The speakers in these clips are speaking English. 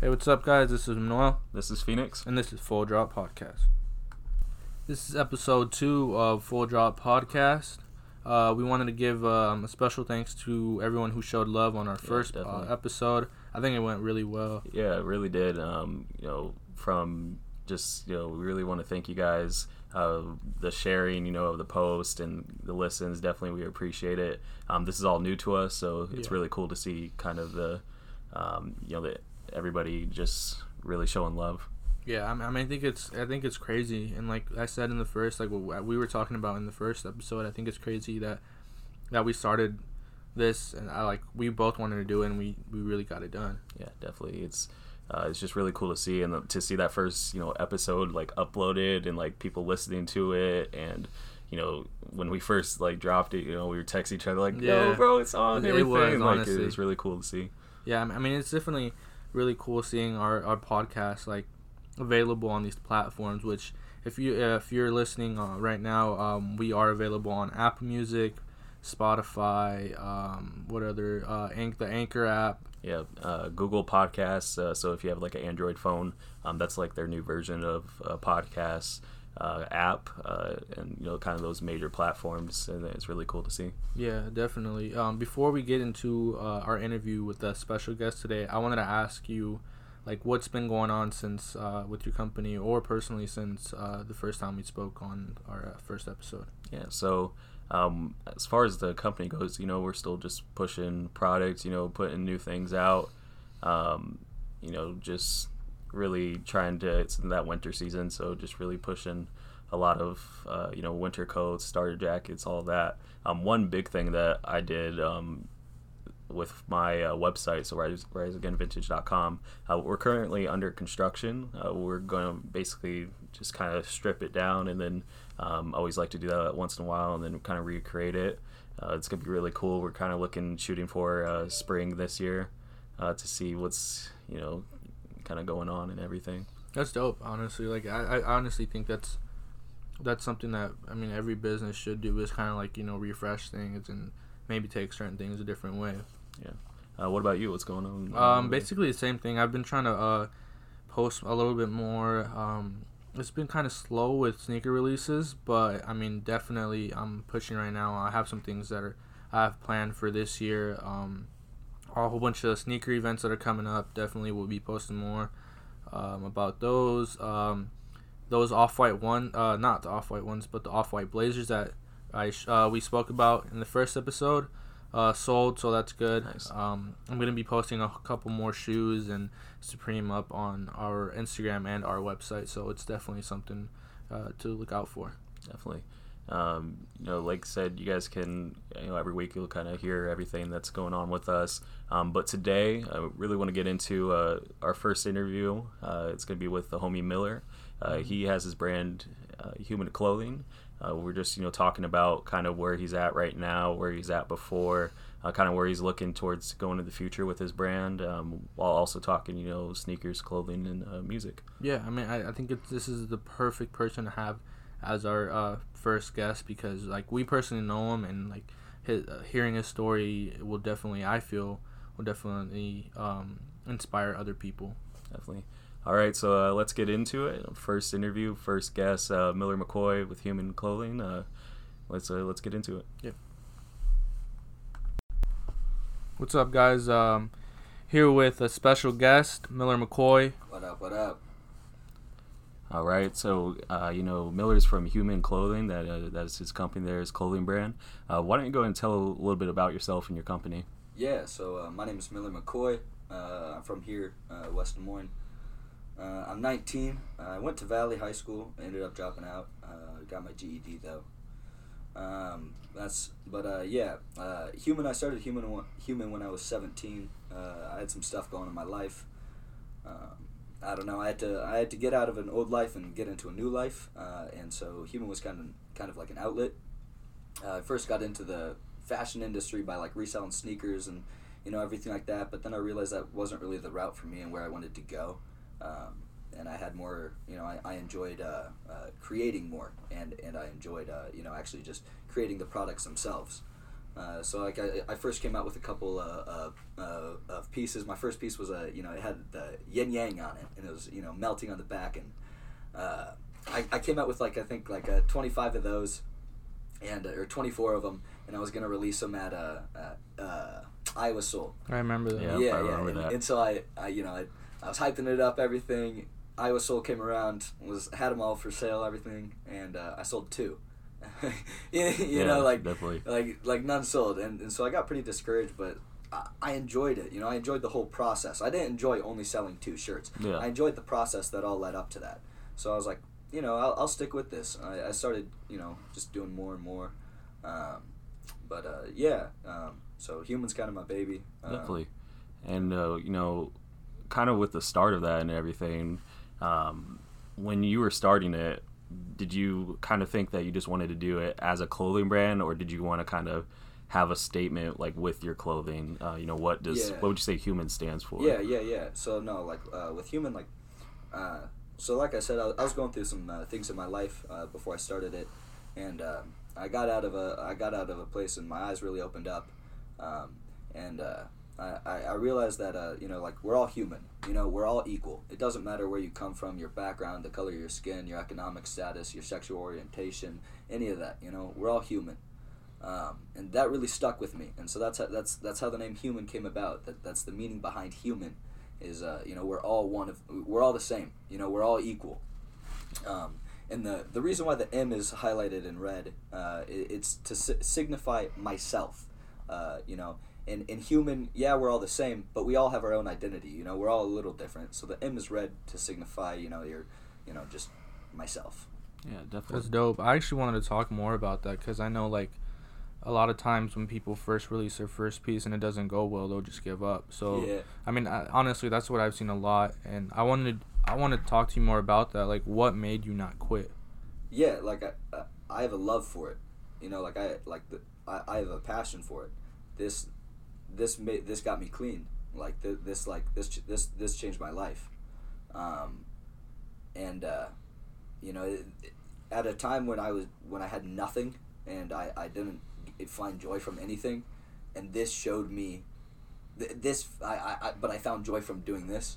Hey, what's up, guys? This is Noel, This is Phoenix. and this is Full Drop Podcast. This is episode two of Full Drop Podcast. Uh, we wanted to give um, a special thanks to everyone who showed love on our first uh, episode. I think it went really well. Yeah, it really did. Um, you know, from just you know, we really want to thank you guys. Uh, the sharing, you know, of the post and the listens, definitely we appreciate it. Um, this is all new to us, so it's Yeah. really cool to see kind of the, um, you know, that everybody just really showing love. Yeah, I mean, I think it's I think it's crazy, and like I said in the first, like we were talking about in the first episode, I think it's crazy that that we started this, and I like we both wanted to do it, and we we really got it done. Yeah, definitely. It's uh, it's just really cool to see and to see that first you know episode like uploaded and like people listening to it and you know when we first like dropped it you know we were texting each other like yo Yeah. bro it's on It everything was, like honestly. it was really cool to see Yeah, I mean, it's definitely really cool seeing our, our podcast like available on these platforms. Which, if you if you're listening uh, right now, um, we are available on Apple Music, Spotify, um, what other uh, Anch- the Anchor app. yeah uh, Google Podcasts uh, so if you have like an Android phone um, that's like their new version of uh, podcasts uh, app uh, and you know kind of those major platforms and it's really cool to see Yeah, definitely. Um, before we get into uh, our interview with the special guest today, I wanted to ask you, like, what's been going on since uh, with your company, or personally since uh, the first time we spoke on our uh, first episode. Yeah. So, um, as far as the company goes, you know, we're still just pushing products, you know, putting new things out. Um, you know, just really trying to. It's in that winter season, so just really pushing a lot of uh, you know winter coats, starter jackets, all that. Um, one big thing that I did um, with my uh, website, so rise, riseagainvintage.com, uh, we're currently under construction. Uh, we're going to basically just kind of strip it down and then um, always like to do that once in a while and then kind of recreate it. Uh, it's going to be really cool. We're kind of looking, shooting for uh, spring this year uh, to see what's, you know, kind of going on and everything. That's dope, honestly. Like, I, I honestly think that's that's something that I mean every business should do is kind of like you know refresh things and maybe take certain things a different way. Uh, what about you? What's going on? Um, basically the same thing. I've been trying to uh, post a little bit more. Um, it's been kind of slow with sneaker releases, but I mean, definitely I'm pushing right now. I have some things that are I have planned for this year. Um, a whole bunch of sneaker events that are coming up. Definitely we'll be posting more um, about those. Um, those off white one, uh, not the off white ones, but the off white blazers that I sh- uh, we spoke about in the first episode uh, sold, so that's good. Nice. Um, I'm gonna be posting a couple more shoes and Supreme up on our Instagram and our website, so it's definitely something uh, to look out for. definitely. Um, you know, like I said, you guys can, you know, every week you'll kind of hear everything that's going on with us. Um, but today, I really want to get into uh, our first interview. Uh, it's going to be with the homie Miller. Uh, he has his brand, uh, Human Clothing. Uh, we're just, you know, talking about kind of where he's at right now, where he's at before, uh, kind of where he's looking towards going to the future with his brand, um, while also talking, you know, sneakers, clothing, and music. Yeah, I mean, I, I think this is the perfect person to have as our uh, first guest because, like, we personally know him and like his, uh, hearing his story will definitely, I feel, will definitely um, inspire other people. definitely. All right, so uh, let's get into it. First interview, first guest, uh, Miller McCoy with Human Clothing. Uh, let's uh, let's get into it. Yeah. What's up, guys? Um, here with a special guest, Miller McCoy. What up? What up? All right, so uh, you know Miller's from Human Clothing. That uh, that's his company. There, his clothing brand. Uh, why don't you go and tell a little bit about yourself and your company? Yeah. So uh, my name is Miller McCoy. Uh, I'm from here, uh, West Des Moines. I'm 19. I went to Valley High School. Ended up dropping out. Got my GED though. Um, that's but yeah. Human. I started human human when I was 17. Uh, I had some stuff going in my life. Um, I don't know. I had to I had to get out of an old life and get into a new life. Uh, and so human was kind of kind of like an outlet. Uh, I first got into the fashion industry by like reselling sneakers and you know everything like that. But then I realized that wasn't really the route for me and where I wanted to go. Um, and I had more, you know, I, I enjoyed uh, uh, creating more, and, and I enjoyed, uh, you know, actually just creating the products themselves. Uh, so like I, I first came out with a couple uh, uh, uh, of pieces. My first piece was a you know it had the yin yang on it, and it was you know melting on the back, and uh, I, I came out with like I think like uh, 25 of those, and uh, or 24 of them, and I was gonna release them at uh, uh, uh, Iowa Soul. I remember that. Yeah, yeah, I yeah. remember And, that. and so I, I you know I, I was hyping it up, everything. Iowa Soul came around, was had them all for sale, everything, and uh, I sold two. you, you Yeah, know, like definitely. like like none sold, and, and so I got pretty discouraged, but. I- I enjoyed it, you know. I enjoyed the whole process. I didn't enjoy only selling two shirts. Yeah. I enjoyed the process that all led up to that. So I was like, you know, I'll, I'll stick with this. I, I started, you know, just doing more and more. Um, but uh, yeah, um, so human's kind of my baby. Um, Definitely. And, uh, you know, kind of with the start of that and everything, um, when you were starting it, did you kind of think that you just wanted to do it as a clothing brand, or did you want to kind of have a statement like with your clothing? Uh, you know, what does Yeah. what would you say human stands for? Yeah, yeah, yeah. So no, like uh, with human, like, uh, so like I said, I, I was going through some uh, things in my life uh, before I started it, and um I got out of a I got out of a place, and my eyes really opened up, um, and uh, I, I realized that uh, you know like we're all human, you know we're all equal. It doesn't matter where you come from, your background, the color of your skin, your economic status, your sexual orientation, any of that. You know we're all human. Um, and that really stuck with me, and so that's how, that's that's how the name human came about. That that's the meaning behind human, is uh, you know we're all one of we're all the same. You know we're all equal. Um, and the the reason why the M is highlighted in red, uh, it, it's to si- signify myself. Uh, you know, in in human, yeah, we're all the same, but we all have our own identity. You know, we're all a little different. So the M is red to signify, you know, your, you know, just myself. Yeah, definitely. That's dope. I actually wanted to talk more about that because I know like a lot of times when people first release their first piece and it doesn't go well, they'll just give up. So yeah. I mean, I, honestly, that's what I've seen a lot, and I wanted I want to talk to you more about that. Like, what made you not quit? yeah like I, I have a love for it you know like i like the i, I have a passion for it this this made this got me clean like th- this like this ch- this this changed my life um and uh you know at a time when i was when i had nothing and i i didn't find joy from anything and this showed me th- this I, I, I but i found joy from doing this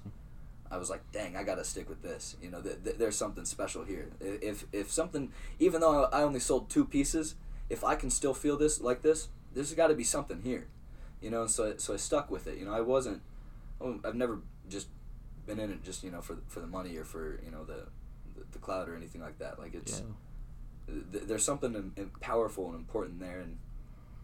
I was like, dang, I gotta stick with this. You know, th- th- there's something special here. If if something, even though I only sold two pieces, if I can still feel this like this, there's got to be something here. You know, so so I stuck with it. You know, I wasn't. oh, I've never just been in it just you know for for the money or for you know the the, the cloud or anything like that. Like it's Yeah. th- there's something im- im- powerful and important there, and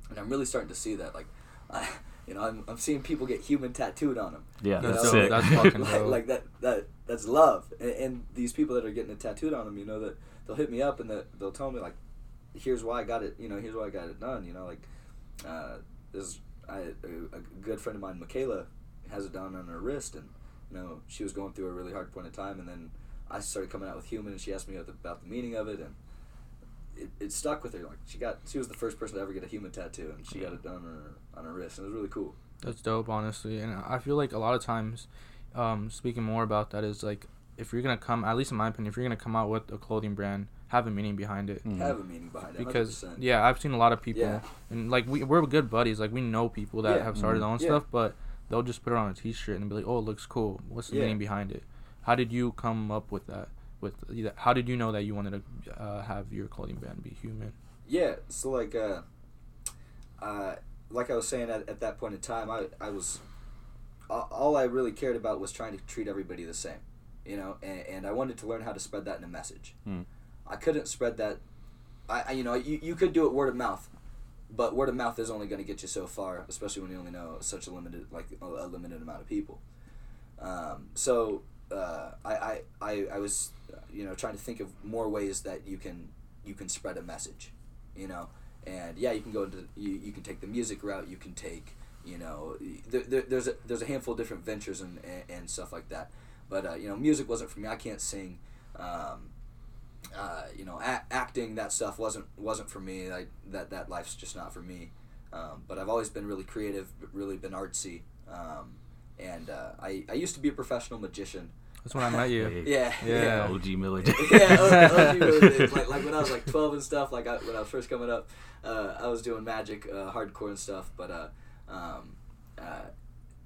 and I'm really starting to see that. Like, I, you know, I'm, I'm seeing people get human tattooed on them. Yeah, That's that's, dope. it. That's fucking like, like that that that's love. And, and these people that are getting it tattooed on them, you know, that they'll hit me up and that they'll tell me like, here's why I got it. You know, here's why I got it done. You know, like, uh, this I a, good friend of mine, Michaela, has it done on her wrist, and you know, she was going through a really hard point of time, and then I started coming out with human, and she asked me about the, about the meaning of it, and it, it stuck with her. Like she got, she was the first person to ever get a human tattoo, and she got it done on her on her wrist, and it was really cool. That's dope, honestly. And I feel like a lot of times, um, speaking more about that is like if you're gonna come, at least in my opinion, if you're gonna come out with a clothing brand, have a meaning behind it. Mhm. Have a meaning behind it, Because 100%. yeah, I've seen a lot of people, Yeah. and like we we're good buddies. Like we know people that Yeah. have started their own Yeah. stuff, but they'll just put it on a T-shirt and be like, "Oh, it looks cool. What's the Yeah. meaning behind it?" How did you come up with that? With how did you know that you wanted to uh, have your clothing brand be human? Yeah, so like, uh, uh, like I was saying at, at that point in time, I, I was, all, all I really cared about was trying to treat everybody the same, you know, and, and I wanted to learn how to spread that in a message. Hmm. I couldn't spread that, I, I you know, you, you could do it word of mouth, but word of mouth is only going to get you so far, especially when you only know such a limited, like a, limited amount of people. Um, so uh, I, I, I, I was, you know, trying to think of more ways that you can you can spread a message, you know, and yeah, you can go into you, you can take the music route, you can take you know, there, there, there's a there's a handful of different ventures and, and, and stuff like that, but uh, you know, music wasn't for me. I can't sing. Um, uh, you know, a- acting that stuff wasn't wasn't for me. Like that that life's just not for me. Um, but I've always been really creative, really been artsy. Um, and uh, I, I used to be a professional magician. That's when I met you. Hey, Yeah, Yeah. OG Miller. yeah, OG, OG really. Like, like when I was like 12 and stuff, like I, when I was first coming up, uh, I was doing magic, uh, hardcore and stuff. But uh, um, uh,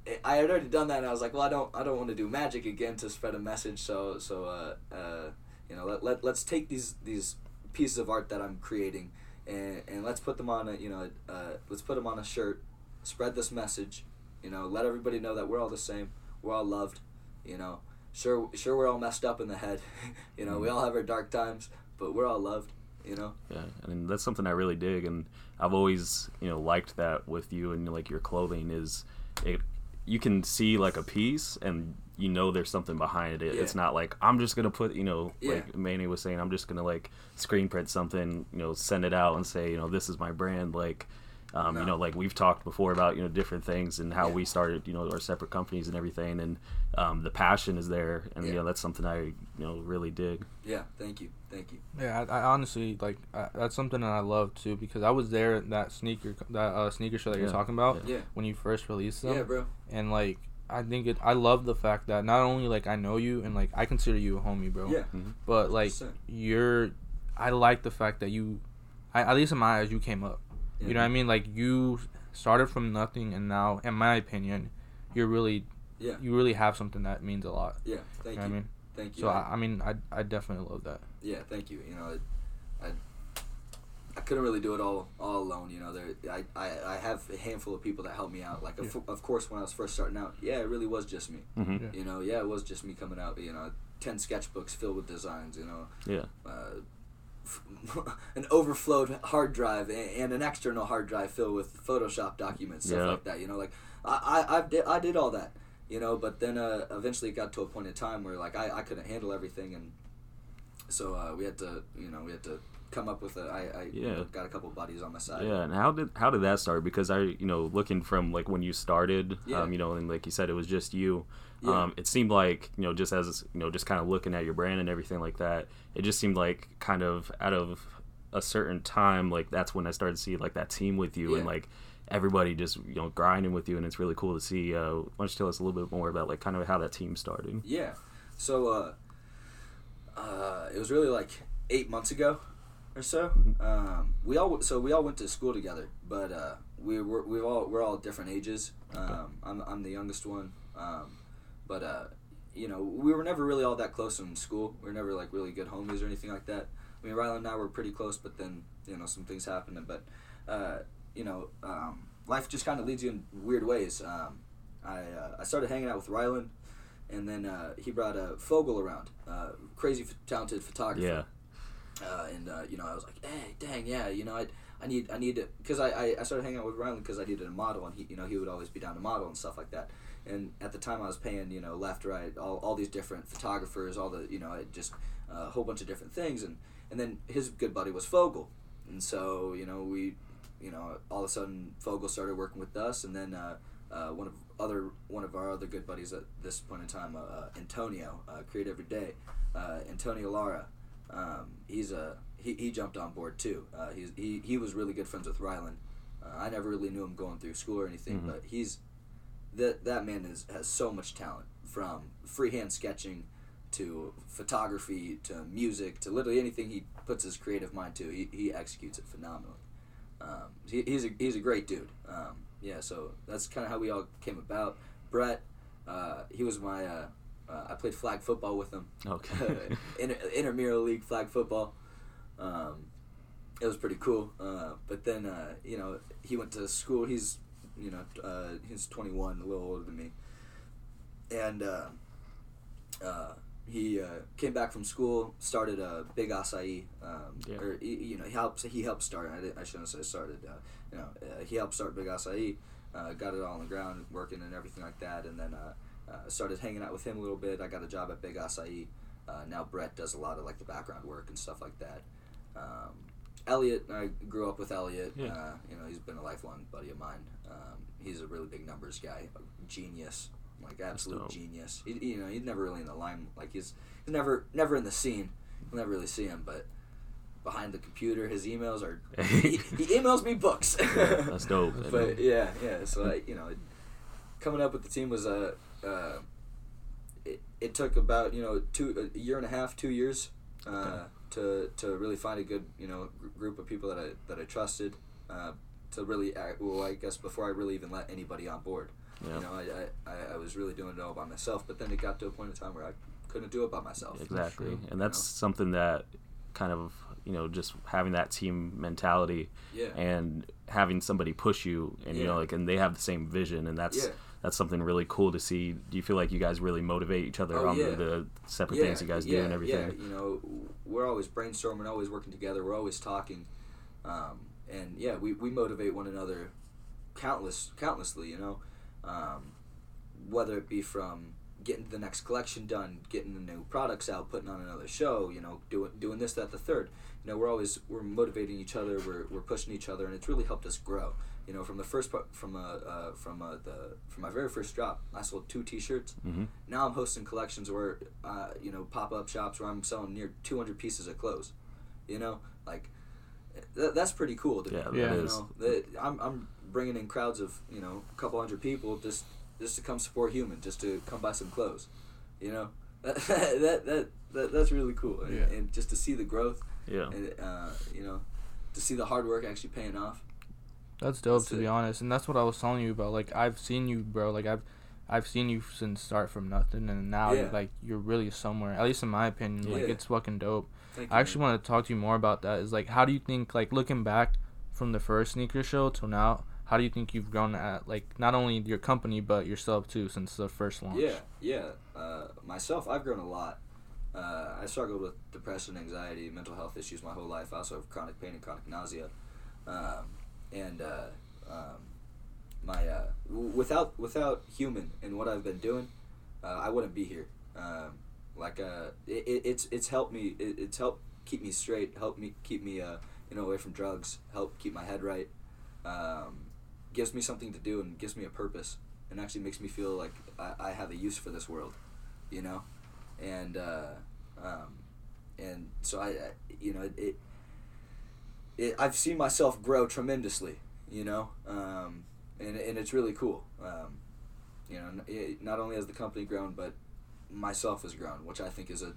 it- I had already done that, and I was like, well, I don't, I don't want to do magic again to spread a message. So, so uh, uh, you know, let, let let's take these these pieces of art that I'm creating, and, and let's put them on a, you know, uh, let's put them on a shirt, spread this message, you know, let everybody know that we're all the same, we're all loved, you know sure sure we're all messed up in the head you know we all have our dark times but we're all loved you know Yeah, I mean that's something I really dig, and I've always you know liked that with you and like your clothing is it. You can see like a piece, and you know there's something behind it. Yeah. It's not like I'm just gonna put you know Yeah. like Manny was saying I'm just gonna like screen print something, you know, send it out and say you know this is my brand. Like, um, No. you know, like we've talked before about you know different things and how Yeah. we started you know our separate companies and everything, and um, the passion is there, and Yeah. you know that's something I you know really dig. yeah thank you thank you Yeah, I, I honestly like I, that's something that I love too because I was there at that sneaker that uh, sneaker show that you're talking about yeah when you first released them. yeah bro and like I think it. I love the fact that not only like I know you and like I consider you a homie, bro. yeah mm-hmm. But like 100%. you're, I like the fact that you, I, at least in my eyes, you came up. Yeah. You know what I mean? Like you started from nothing, and now, in my opinion, you're really, Yeah. you really have something that means a lot. yeah You thank know you what I mean? thank you So I, I mean, I, I definitely love that. yeah thank you you know it, I I couldn't really do it all all alone you know there I, I, I have a handful of people that help me out like of, of course when I was first starting out yeah it really was just me hmm Yeah. you know yeah it was just me coming out you know 10 sketchbooks filled with designs you know Yeah. uh, an overflowed hard drive and, and an external hard drive filled with Photoshop documents, stuff Yeah. like that. You know, like I, I, I did, I did all that. You know, but then uh, eventually it got to a point in time where like I, I couldn't handle everything, and so uh, we had to, you know, we had to come up with a. I, I you know, Yeah. got a couple buddies on my side. Yeah, and how did how did that start? Because I, you know, looking from like when you started, Yeah. um, you know, and like you said, it was just you. Yeah. Um, it seemed like you know, just as you know, just kind of looking at your brand and everything like that, it just seemed like kind of out of a certain time, like that's when I started to see like that team with you and like everybody just you know grinding with you, and it's really cool to see. Uh, why don't you tell us a little bit more about like kind of how that team started? Yeah. So uh, uh, it was really like eight months ago or so. Mhm. Um, we all so we all went to school together, but uh, we were we all we're all different ages. Um, I'm I'm the youngest one. Um, but uh, you know we were never really all that close in school. We were never like really good homies or anything like that. I mean, Rylan and I were pretty close, but then you know some things happened. But uh, you know, um, life just kind of leads you in weird ways. Um, I uh, I started hanging out with Rylan, and then uh, he brought a Fogel around, uh, crazy f- talented photographer. Yeah. Uh, and uh, you know, I was like, hey, dang, yeah, you know, I, I need, I need to, because I, I, I started hanging out with Rylan because I needed a model, and he, you know, he would always be down to model and stuff like that. And at the time, I was paying, you know, left, right, all, all these different photographers, all the, you know, I just uh, a whole bunch of different things, and and then his good buddy was Fogel, and so you know we, you know, all of a sudden Fogel started working with us, and then uh, uh, one of other one of our other good buddies at this point in time, uh, Antonio, Create Every Day, Antonio Lara. Um, he's a he, he jumped on board too. Uh, he's he, he was really good friends with Ryland. Uh, I never really knew him going through school or anything, Mhm. but he's that that man is has so much talent from freehand sketching to photography to music to literally anything he puts his creative mind to. He, he executes it phenomenally. Um, he, he's a he's a great dude. Um, yeah, so that's kind of how we all came about. Brett, uh, he was my uh, uh, I played flag football with him Okay. inter, intramural league flag football. Um, it was pretty cool. Uh, but then uh, you know he went to school. He's you know uh, he's 21, a little older than me, and uh, uh, he uh, came back from school, started a big acai. Um, Yeah. Or you know he helped he helped start. I, I shouldn't say started. Uh, you know uh, he helped start big acai. Uh, got it all on the ground, working and everything like that, and then. Uh, uh, started hanging out with him a little bit. I got a job at Big Acai. Uh, now Brett does a lot of like the background work and stuff like that. Um, Elliot, I grew up with Elliot. Yeah. Uh, you know, he's been a lifelong buddy of mine. Um, he's a really big numbers guy, a genius, like absolute genius. He, you know, he's never really in the line. Like he's he's never never in the scene. You'll never really see him, but behind the computer, his emails are. he, he emails me books. That's dope. but yeah, yeah. So I, you know, coming up with the team was a. Uh, it, it took about you know two a year and a half, two years, uh, Okay. to to really find a good you know gr- group of people that I that I trusted, uh, to really act, well I guess before I really even let anybody on board. Yeah. You know, I, I, I- was really doing it all by myself, but then it got to a point in time where I couldn't do it by myself. Exactly, true. and that's something that kind of you know just having that team mentality Yeah. and having somebody push you and you know like and they have the same vision and that's Yeah. That's something really cool to see. Do you feel like you guys really motivate each other Oh, on yeah. the, separate things you guys do and everything? Yeah, you know, we're always brainstorming, always working together. We're always talking, um, and yeah, we, we motivate one another, countless countlessly. You know, um, whether it be from getting the next collection done, getting the new products out, putting on another show. You know, doing doing this, that, the third. You know, we're always we're motivating each other. We're, we're pushing each other, and it's really helped us grow. You know, from the first part, from uh, uh from uh, the from my very first drop, I sold two T-shirts. hmm Now I'm hosting collections where, uh, you know, pop up shops where I'm selling near 200 pieces of clothes. You know, like th- that's pretty cool. To Yeah, me. Yeah. You know, that I'm I'm bringing in crowds of you know a couple hundred people just just to come support human, just to come buy some clothes. You know, that that, that, that that's really cool, and, Yeah. and just to see the growth, Yeah, and uh, you know, to see the hard work actually paying off. That's dope That's to it. be honest, and that's what I was telling you about. Like I've seen you, bro. Like I've, I've seen you since start from nothing, and now Yeah. like you're really somewhere. At least in my opinion, like it's fucking dope. Thank I you, actually want to talk to you more about that. Is like, how do you think, like looking back from the first sneaker show till now, how do you think you've grown at like not only your company but yourself too since the first launch? Yeah, yeah. Uh, myself, I've grown a lot. Uh, I struggled with depression, anxiety, mental health issues my whole life. I also have chronic pain and chronic nausea. Um, and uh, um, my uh, without without human and what I've been doing, uh, I wouldn't be here. Um, like uh, it, it, it's it's helped me. It, it's helped keep me straight. Helped me keep me uh, you know away from drugs. Help keep my head right. Um, gives me something to do and gives me a purpose and actually makes me feel like I, I have a use for this world, you know, and uh, um, and so I, I you know it, it, I've seen myself grow tremendously, you know, um, and and it's really cool, um, you know, it, not only has the company grown, but myself has grown, which I think is a,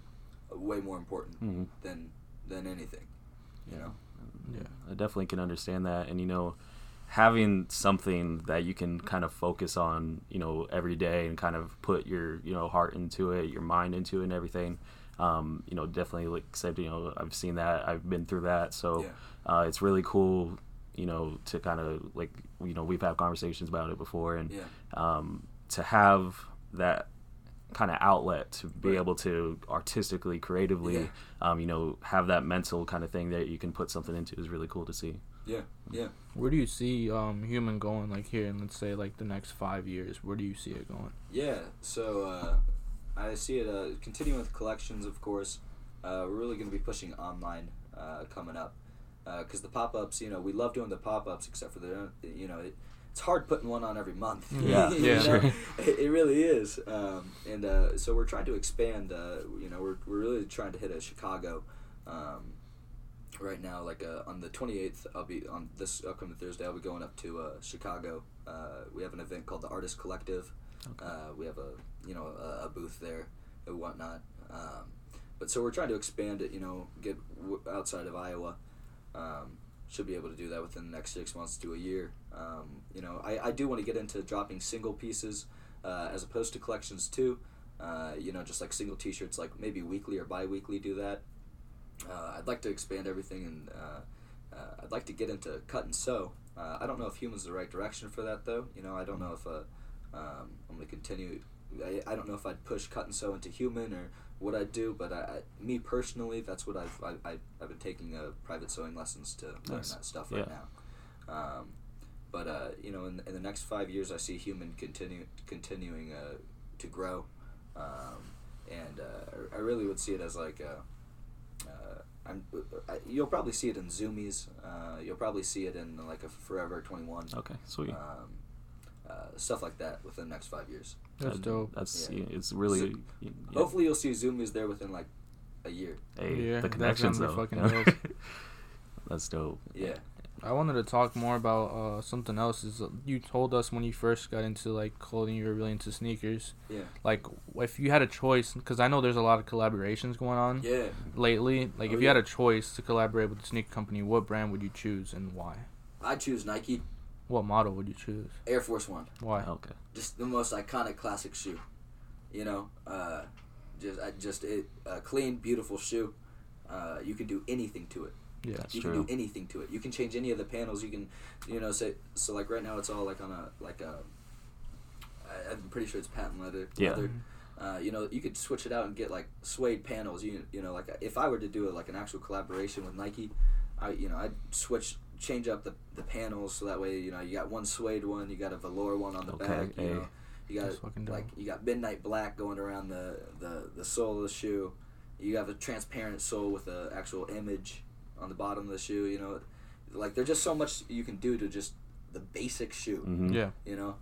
a way more important Mhm. than than anything, you know. Yeah. I definitely can understand that, and you know, having something that you can kind of focus on, you know, every day and kind of put your you know heart into it, your mind into it, and everything. Um, you know, definitely like said, you know, I've seen that, I've been through that, so Yeah. Uh, it's really cool, you know, to kind of like you know we've had conversations about it before, and Yeah. um, to have that kind of outlet to be Right. able to artistically, creatively, Yeah. um, you know, have that mental kind of thing that you can put something into is really cool to see. Yeah, yeah. Where do you see um human going like here in let's say like the next five years? Where do you see it going? Yeah, so uh, I see it uh, continuing with collections, of course. Uh, we're really going to be pushing online uh, coming up because the pop ups, you know, we love doing the pop ups, except for the, you know, it, it's hard putting one on every month. Yeah, yeah. sure. It, it really is. Um, and uh, so we're trying to expand. Uh, you know, we're, we're really trying to hit a Chicago. Um, right now, like uh, on the 28th, I'll be on this upcoming Thursday. I'll be going up to uh, Chicago. Uh, we have an event called the Artist Collective. Okay. Uh, we have a you know a, a booth there and whatnot. Um, but so we're trying to expand it. You know, get w- outside of Iowa. Um, should be able to do that within the next six months to a year. Um, you know, I, I do want to get into dropping single pieces uh, as opposed to collections too. Uh, you know, just like single T-shirts, like maybe weekly or bi-weekly, do that. Uh, I'd like to expand everything, and uh, uh, I'd like to get into cut and sew. Uh, I don't know if human's the right direction for that, though. You know, I don't know if um, I'm going to continue. I, I don't know if I'd push cut and sew into human or what I'd do, but I, I, me personally, that's what I've I, I, I've been taking uh, private sewing lessons to learn Nice. that stuff right Yeah. now. Um, but uh, you know, in, in the next five years, I see human continue continuing uh, to grow, um, and uh, I, I really would see it as like. Uh, uh, I'm, I, you'll probably see it in Zumiez. Uh, you'll probably see it in like a Forever Twenty One. Okay, sweet. Um, uh, stuff like that within the next five years. That's dope. That's Yeah. it's really So, yeah. Hopefully, you'll see Zumiez there within like a year. Hey, Yeah, the connections gonna though. fucking know? dope. that's dope. Yeah. I wanted to talk more about uh, something else. Is uh, you told us when you first got into like clothing, you were really into sneakers. Yeah. Like, if you had a choice, because I know there's a lot of collaborations going on Yeah. lately. Like, Oh, if you yeah. had a choice to collaborate with a sneaker company, what brand would you choose and why? I choose Nike What model would you choose? Air Force One. Why? Okay. Just the most iconic classic shoe. You know, uh, just I just it a clean, beautiful shoe. Uh, you can do anything to it. Yeah. That's you true. can do anything to it. You can change any of the panels. You can, you know, say so. Like right now, it's all like on a like a. I- I'm pretty sure it's patent leather. Yeah. leather. Uh, you know, you could switch it out and get like suede panels. You you know, like if I were to do it like an actual collaboration with Nike, I you know I'd switch change up the, the panels so that way you know you got one suede one, you got a velour one on the Okay, back. You hey. know, you got That's fucking dope. like you got midnight black going around the, the the sole of the shoe. You have a transparent sole with a actual image on the bottom of the shoe. You know, like there's just so much you can do to just the basic shoe. Mhm. Yeah. You know,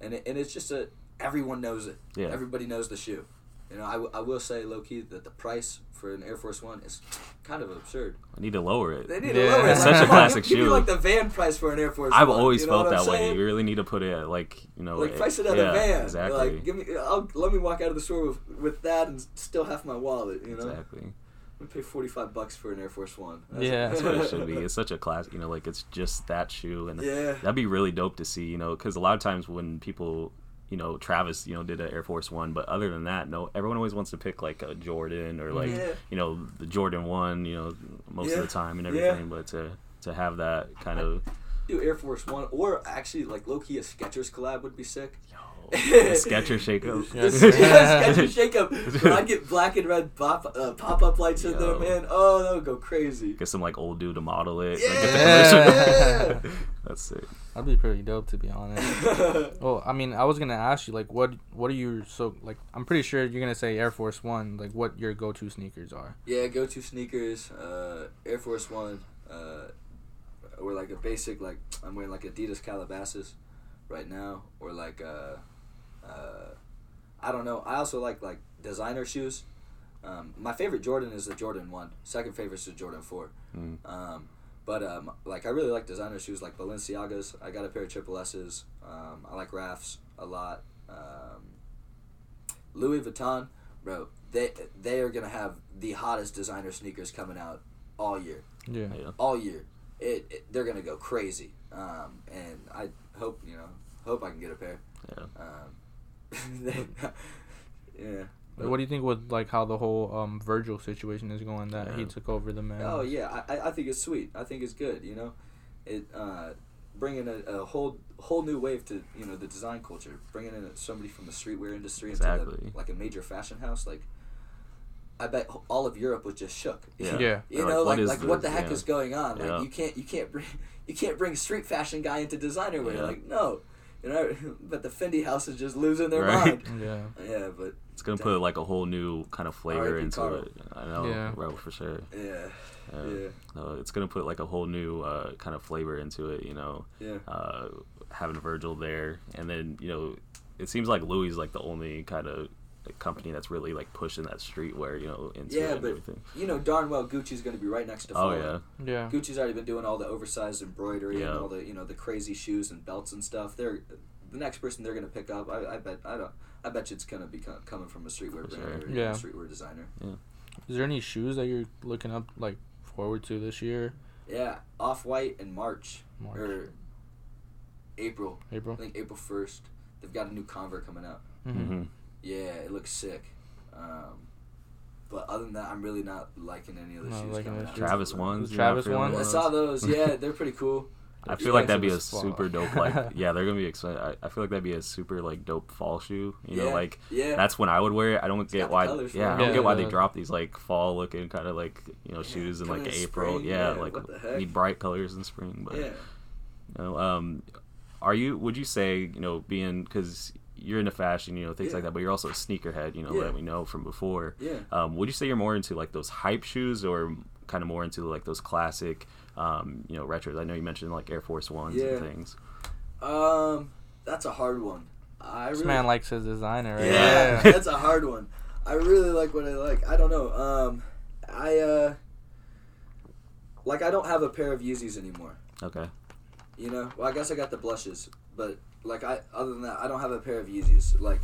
and it, and it's just a everyone knows it. Yeah. Everybody knows the shoe. You know, I, w- I will say low key that the price for an Air Force One is kind of absurd. I need to lower it. They need Yeah. to lower it. It's Like, such a come on, classic give, Give me shoe. like the van price for an Air Force One. I've One. always you know felt what I'm that way. You really need to put it at like you know like it- price it at yeah, a van. Exactly. Like give me, I'll let me walk out of the store with, with that and still have my wallet. You know, exactly. we pay forty five bucks for an Air Force One. That's- Yeah. That's what it should be. It's such a class. You know, like it's just that shoe, and yeah. that'd be really dope to see. You know, because a lot of times when people, you know, Travis, you know, did an Air Force One, but other than that, no, everyone always wants to pick like a Jordan or like Yeah. you know the Jordan One. You know, most Yeah. of the time and Yeah. everything, but to to have that kind of Do Air Force One or actually like low key a Skechers collab would be sick. yo, a Skechers shake up. Yes. yeah, Skechers shake up. When I get black and red pop uh, pop up lights in there, man. Oh, that would go crazy. Get some like old dude to model it. like, Yeah. get the yeah. That's sick. That'd be pretty dope, to be honest. Well, I mean, I was gonna ask you, like, what, what are you so like? I'm pretty sure you're gonna say Air Force One. Like, what your go-to sneakers are? yeah, go to sneakers, uh, Air Force One, uh, or like a basic like I'm wearing like Adidas Calabasas right now, or like uh, uh, I don't know. I also like like designer shoes. Um, my favorite Jordan is the Jordan One. Second favorite is the Jordan Four. Mm. Um, but um, like I really like designer shoes like Balenciagas. I got a pair of Triple S's. Um, I like Rafs a lot. Um, Louis Vuitton, bro. They they are gonna have the hottest designer sneakers coming out all year. Yeah. Yeah. All year, it, it they're gonna go crazy. Um, and I hope you know hope I can get a pair. Yeah. Um, yeah. What do you think with like how the whole um Virgil situation is going? That he took over the man. Oh yeah, I, I- I think it's sweet. I think it's good. You know, it uh, bringing a, a whole whole new wave to you know the design culture. Bringing in somebody from the streetwear industry into the, like a major fashion house. Like, I bet all of Europe was just shook. Yeah. Yeah. You Or, know, what like is like the- what the heck yeah. is going on? Like Yeah. you can't you can't bring you can't bring street fashion guy into designer wear. Yeah. Like no, you know. But the Fendi house is just losing their Right. mind. Yeah. Yeah, but It's gonna put like a whole new kind of flavor R.I.P. into Karl. it. I know, Yeah. bro, for sure. yeah, Uh, yeah, no, it's gonna put like a whole new uh, kind of flavor into it. You know, yeah. uh, having Virgil there, and then you know, it seems like Louis is like the only kind of company that's really like pushing that streetwear, you know, into Yeah, it and but- everything. You know darn well Gucci's going to be right next to. Oh Polo. yeah, Yeah. Gucci's already been doing all the oversized embroidery Yeah. and all the you know the crazy shoes and belts and stuff. They're the next person they're gonna pick up. I, I bet I don't. I bet you it's gonna be co- coming from a streetwear For brand sure. or Yeah. a streetwear designer. Is there any shoes that you're looking up like forward to this year? Yeah, off white in March, March, or April. April. I think April first. They've got a new Converse coming out. Mm-hmm. Yeah, it looks sick. Um, but other than that, I'm really not liking any of the Not shoes liking coming the out. shoes. Travis ones, The you're not Travis feeling ones? I those? saw those. Yeah, they're pretty cool. I feel like that'd be a as fuck. super dope. Like, yeah, they're gonna be excited. I, I feel like that'd be a super like dope fall shoe. You know, Yeah, like yeah. that's when I would wear it. I don't got get the why. colors for Yeah, I it. don't Yeah, get why they yeah. drop these like fall looking kind of like you know Yeah, shoes in coming like in April. spring, yeah, yeah, like what the heck? need bright colors in spring. But yeah. you know, um, are you? Would you say you know being because you're into fashion, you know things Yeah. like that, but you're also a sneakerhead. You know Yeah. that we know from before. Yeah. Um, would you say you're more into like those hype shoes or kind of more into like those classic, um, you know, retros? I know you mentioned like Air Force Ones Yeah. and things. Um, that's a hard one. I This really, man likes his designer. Right? yeah, that's a hard one. I really like what I like. I don't know. Um, I uh, like I don't have a pair of Yeezys anymore. Okay. You know, well, I guess I got the blushes, but like I, other than that, I don't have a pair of Yeezys. Like,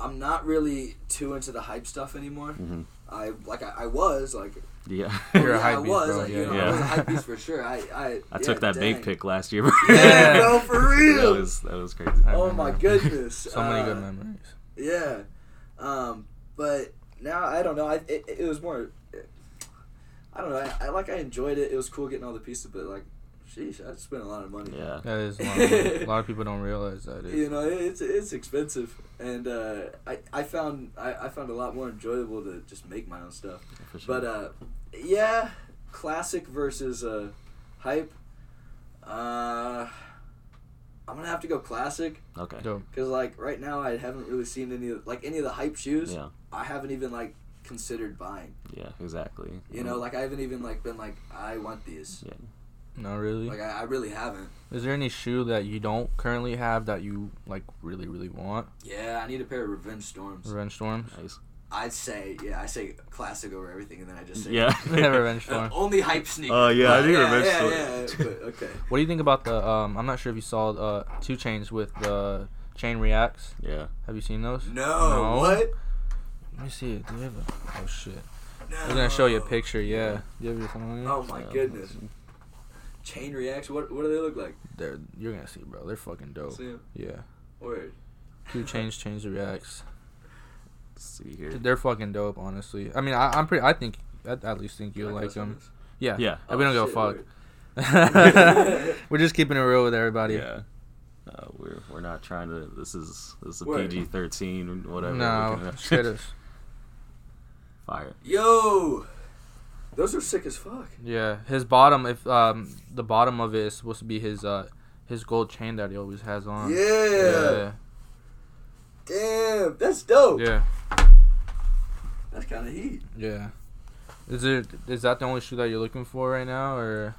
I'm not really too into the hype stuff anymore. hmm I like I, I was like Yeah. You're a yeah, hype I beast, was bro. like, Yeah, you know, yeah. I was a hype beast for sure. I I, I took that dang. big pic last year. Yeah, bro, for real. that was that was crazy. Oh my goodness. So many good Uh, memories. Yeah, um, but now I don't know. I it, it was more. I don't know. I, I like I enjoyed it. It was cool getting all the pieces, but like, sheesh, I spent a lot of money. Yeah. That is a lot, of, money. a lot of people don't realize that. You know, it's it's expensive, and uh, I I found I, I found a lot more enjoyable to just make my own stuff. For sure. But uh, yeah, classic versus uh, hype. Uh, I'm gonna have to go classic okay. Dope. because like right now I haven't really seen any of, like any of the hype shoes. Yeah. I haven't even like considered buying. Yeah. Exactly. You know, like I haven't even like been like I want these. Yeah. No, really. Like I, I really haven't. is there any shoe that you don't currently have that you like really, really want? Yeah, I need a pair of Revenge Storms. Revenge Storms. Nice. I'd say yeah, I say classic over everything, and then I just say Yeah. Revenge Uh, Storm. only hype sneaker. Oh, yeah, I But think yeah, Revenge yeah, Storm. yeah, but, okay. What do you think about the? Um, I'm not sure if you saw uh, 2 Chainz with the chain reacts. Yeah. Have you seen those? No, No. what? Let me see it. Do you have a? Oh shit! No. I'm gonna show you a picture. Yeah. Do you have your phone? Oh my Yeah. goodness. Chain reacts. What what do they look like? They're you're gonna see, bro. They're fucking dope. See 'em? Yeah. Word. Two chains, chains reacts. Let's see here. They're fucking dope, honestly. I mean, I, I'm pretty. I think I at least think you'll like them. this? Yeah. Yeah. we don't Oh, give a fuck. We're just keeping it real with everybody. Yeah. Uh, we're we're not trying to. This is this is a PG thirteen whatever. No, we can- shit is. Fire. Yo, those are sick as fuck. Yeah, his bottom. If um the bottom of it is supposed to be his uh his gold chain that he always has on. Yeah. yeah. Damn, that's dope. Yeah. That's kind of heat. Yeah. Is it is that the only shoe that you're looking for right now, or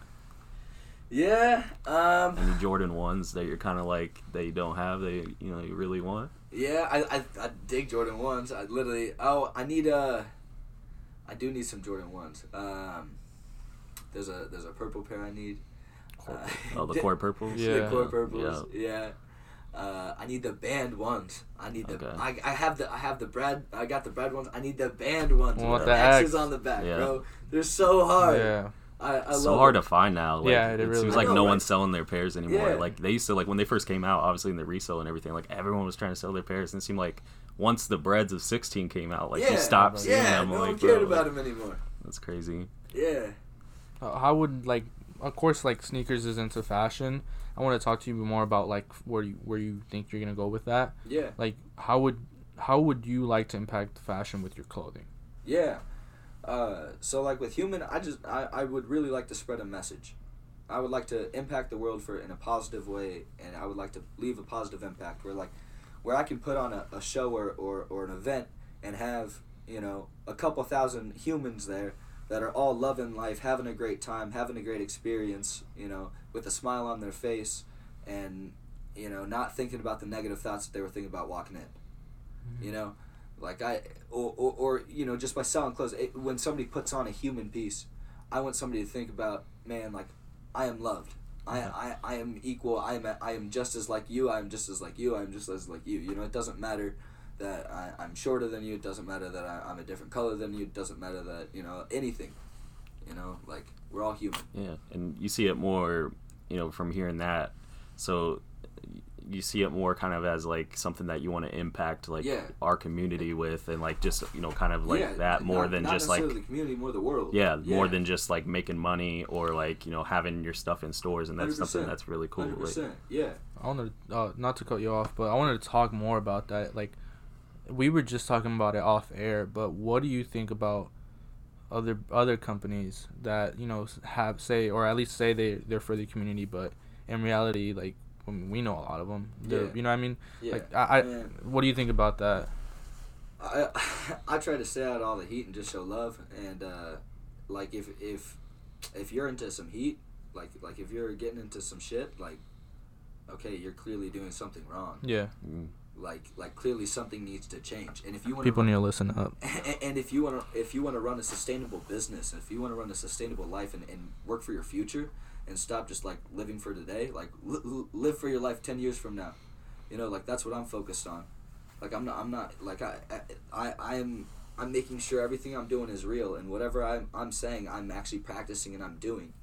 Yeah. Um. Any Jordan ones that you're kind of like that you don't have that you, you know you really want? Yeah. I, I I dig Jordan ones. I literally. Oh, I need uh I do need some Jordan ones. Um. There's a there's a purple pair I need. Uh, Oh, the Court Purples. Yeah. the Court Purples. Yeah. Uh, I need the banned ones. I need the. Okay. I, I have the. I have the Bred. I got the Bred ones. I need the banned ones. Well, with the the X's X. on the back, Yeah. bro. They're so hard. yeah, I, I so love hard them. to find now. Like, Yeah, it it, really seems is. like know, no right? one's selling their pairs anymore. Yeah. Like they used to, like when they first came out, obviously in the resale and everything. Like everyone was trying to sell their pairs, and it seemed like once the Breds of sixteen came out, like yeah, you stopped seeing yeah, them. no like, one cared bro, about them anymore. That's crazy. Yeah. Uh, how would like of course like sneakers is into fashion. I want to talk to you more about like where you where you think you're gonna go with that. Yeah. Like how would how would you like to impact fashion with your clothing? Yeah. Uh, so like with human, I just I, I would really like to spread a message. I would like to impact the world for in a positive way, and I would like to leave a positive impact where like where I can put on a, a show or, or, or an event and have you know a couple thousand humans there that are all loving life, having a great time, having a great experience, you know, with a smile on their face, and you know not thinking about the negative thoughts that they were thinking about walking in. Mm-hmm. You know, like I or, or, or you know just by selling clothes it, when somebody puts on a human piece i want somebody to think about man like i am loved I, I, I am equal I am I am just as like you I am just as like you I am just as like you. You know it doesn't matter that I, I'm shorter than you it doesn't matter that I, I'm a different color than you it doesn't matter that you know anything. You know like we're all human. Yeah, and you see it more, you know, from hearing that. So you see it more kind of as like something that you want to impact like Yeah. our community with, and like just you know kind of like Yeah, that more not- than not just like the community more the world yeah, more than just like making money or like you know having your stuff in stores, and that's something 100%. that's really cool. Hundred Like. Yeah. I wanted uh, not to cut you off, but I wanted to talk more about that. Like, we were just talking about it off air, but what do you think about other other companies that you know have say or at least say they they're for the community, but in reality, like I mean, we know a lot of them. They're Yeah. You know what I mean? Yeah. Like, I, I Man. what do you think about that? I I try to stay out of all the heat and just show love and uh, like if if if you're into some heat like like if you're getting into some shit like okay you're clearly doing something wrong Yeah, mm, like like clearly something needs to change and if you want people need to listen up. and, and if you want to if you want to run a sustainable business if you want to run a sustainable life and, and work for your future and stop just like living for today. Like li- live for your life ten years from now. You know, like that's what I'm focused on. Like I'm not. I'm not like I. I. I am. I'm making sure everything I'm doing is real, and whatever I'm. I'm saying, I'm actually practicing and I'm doing.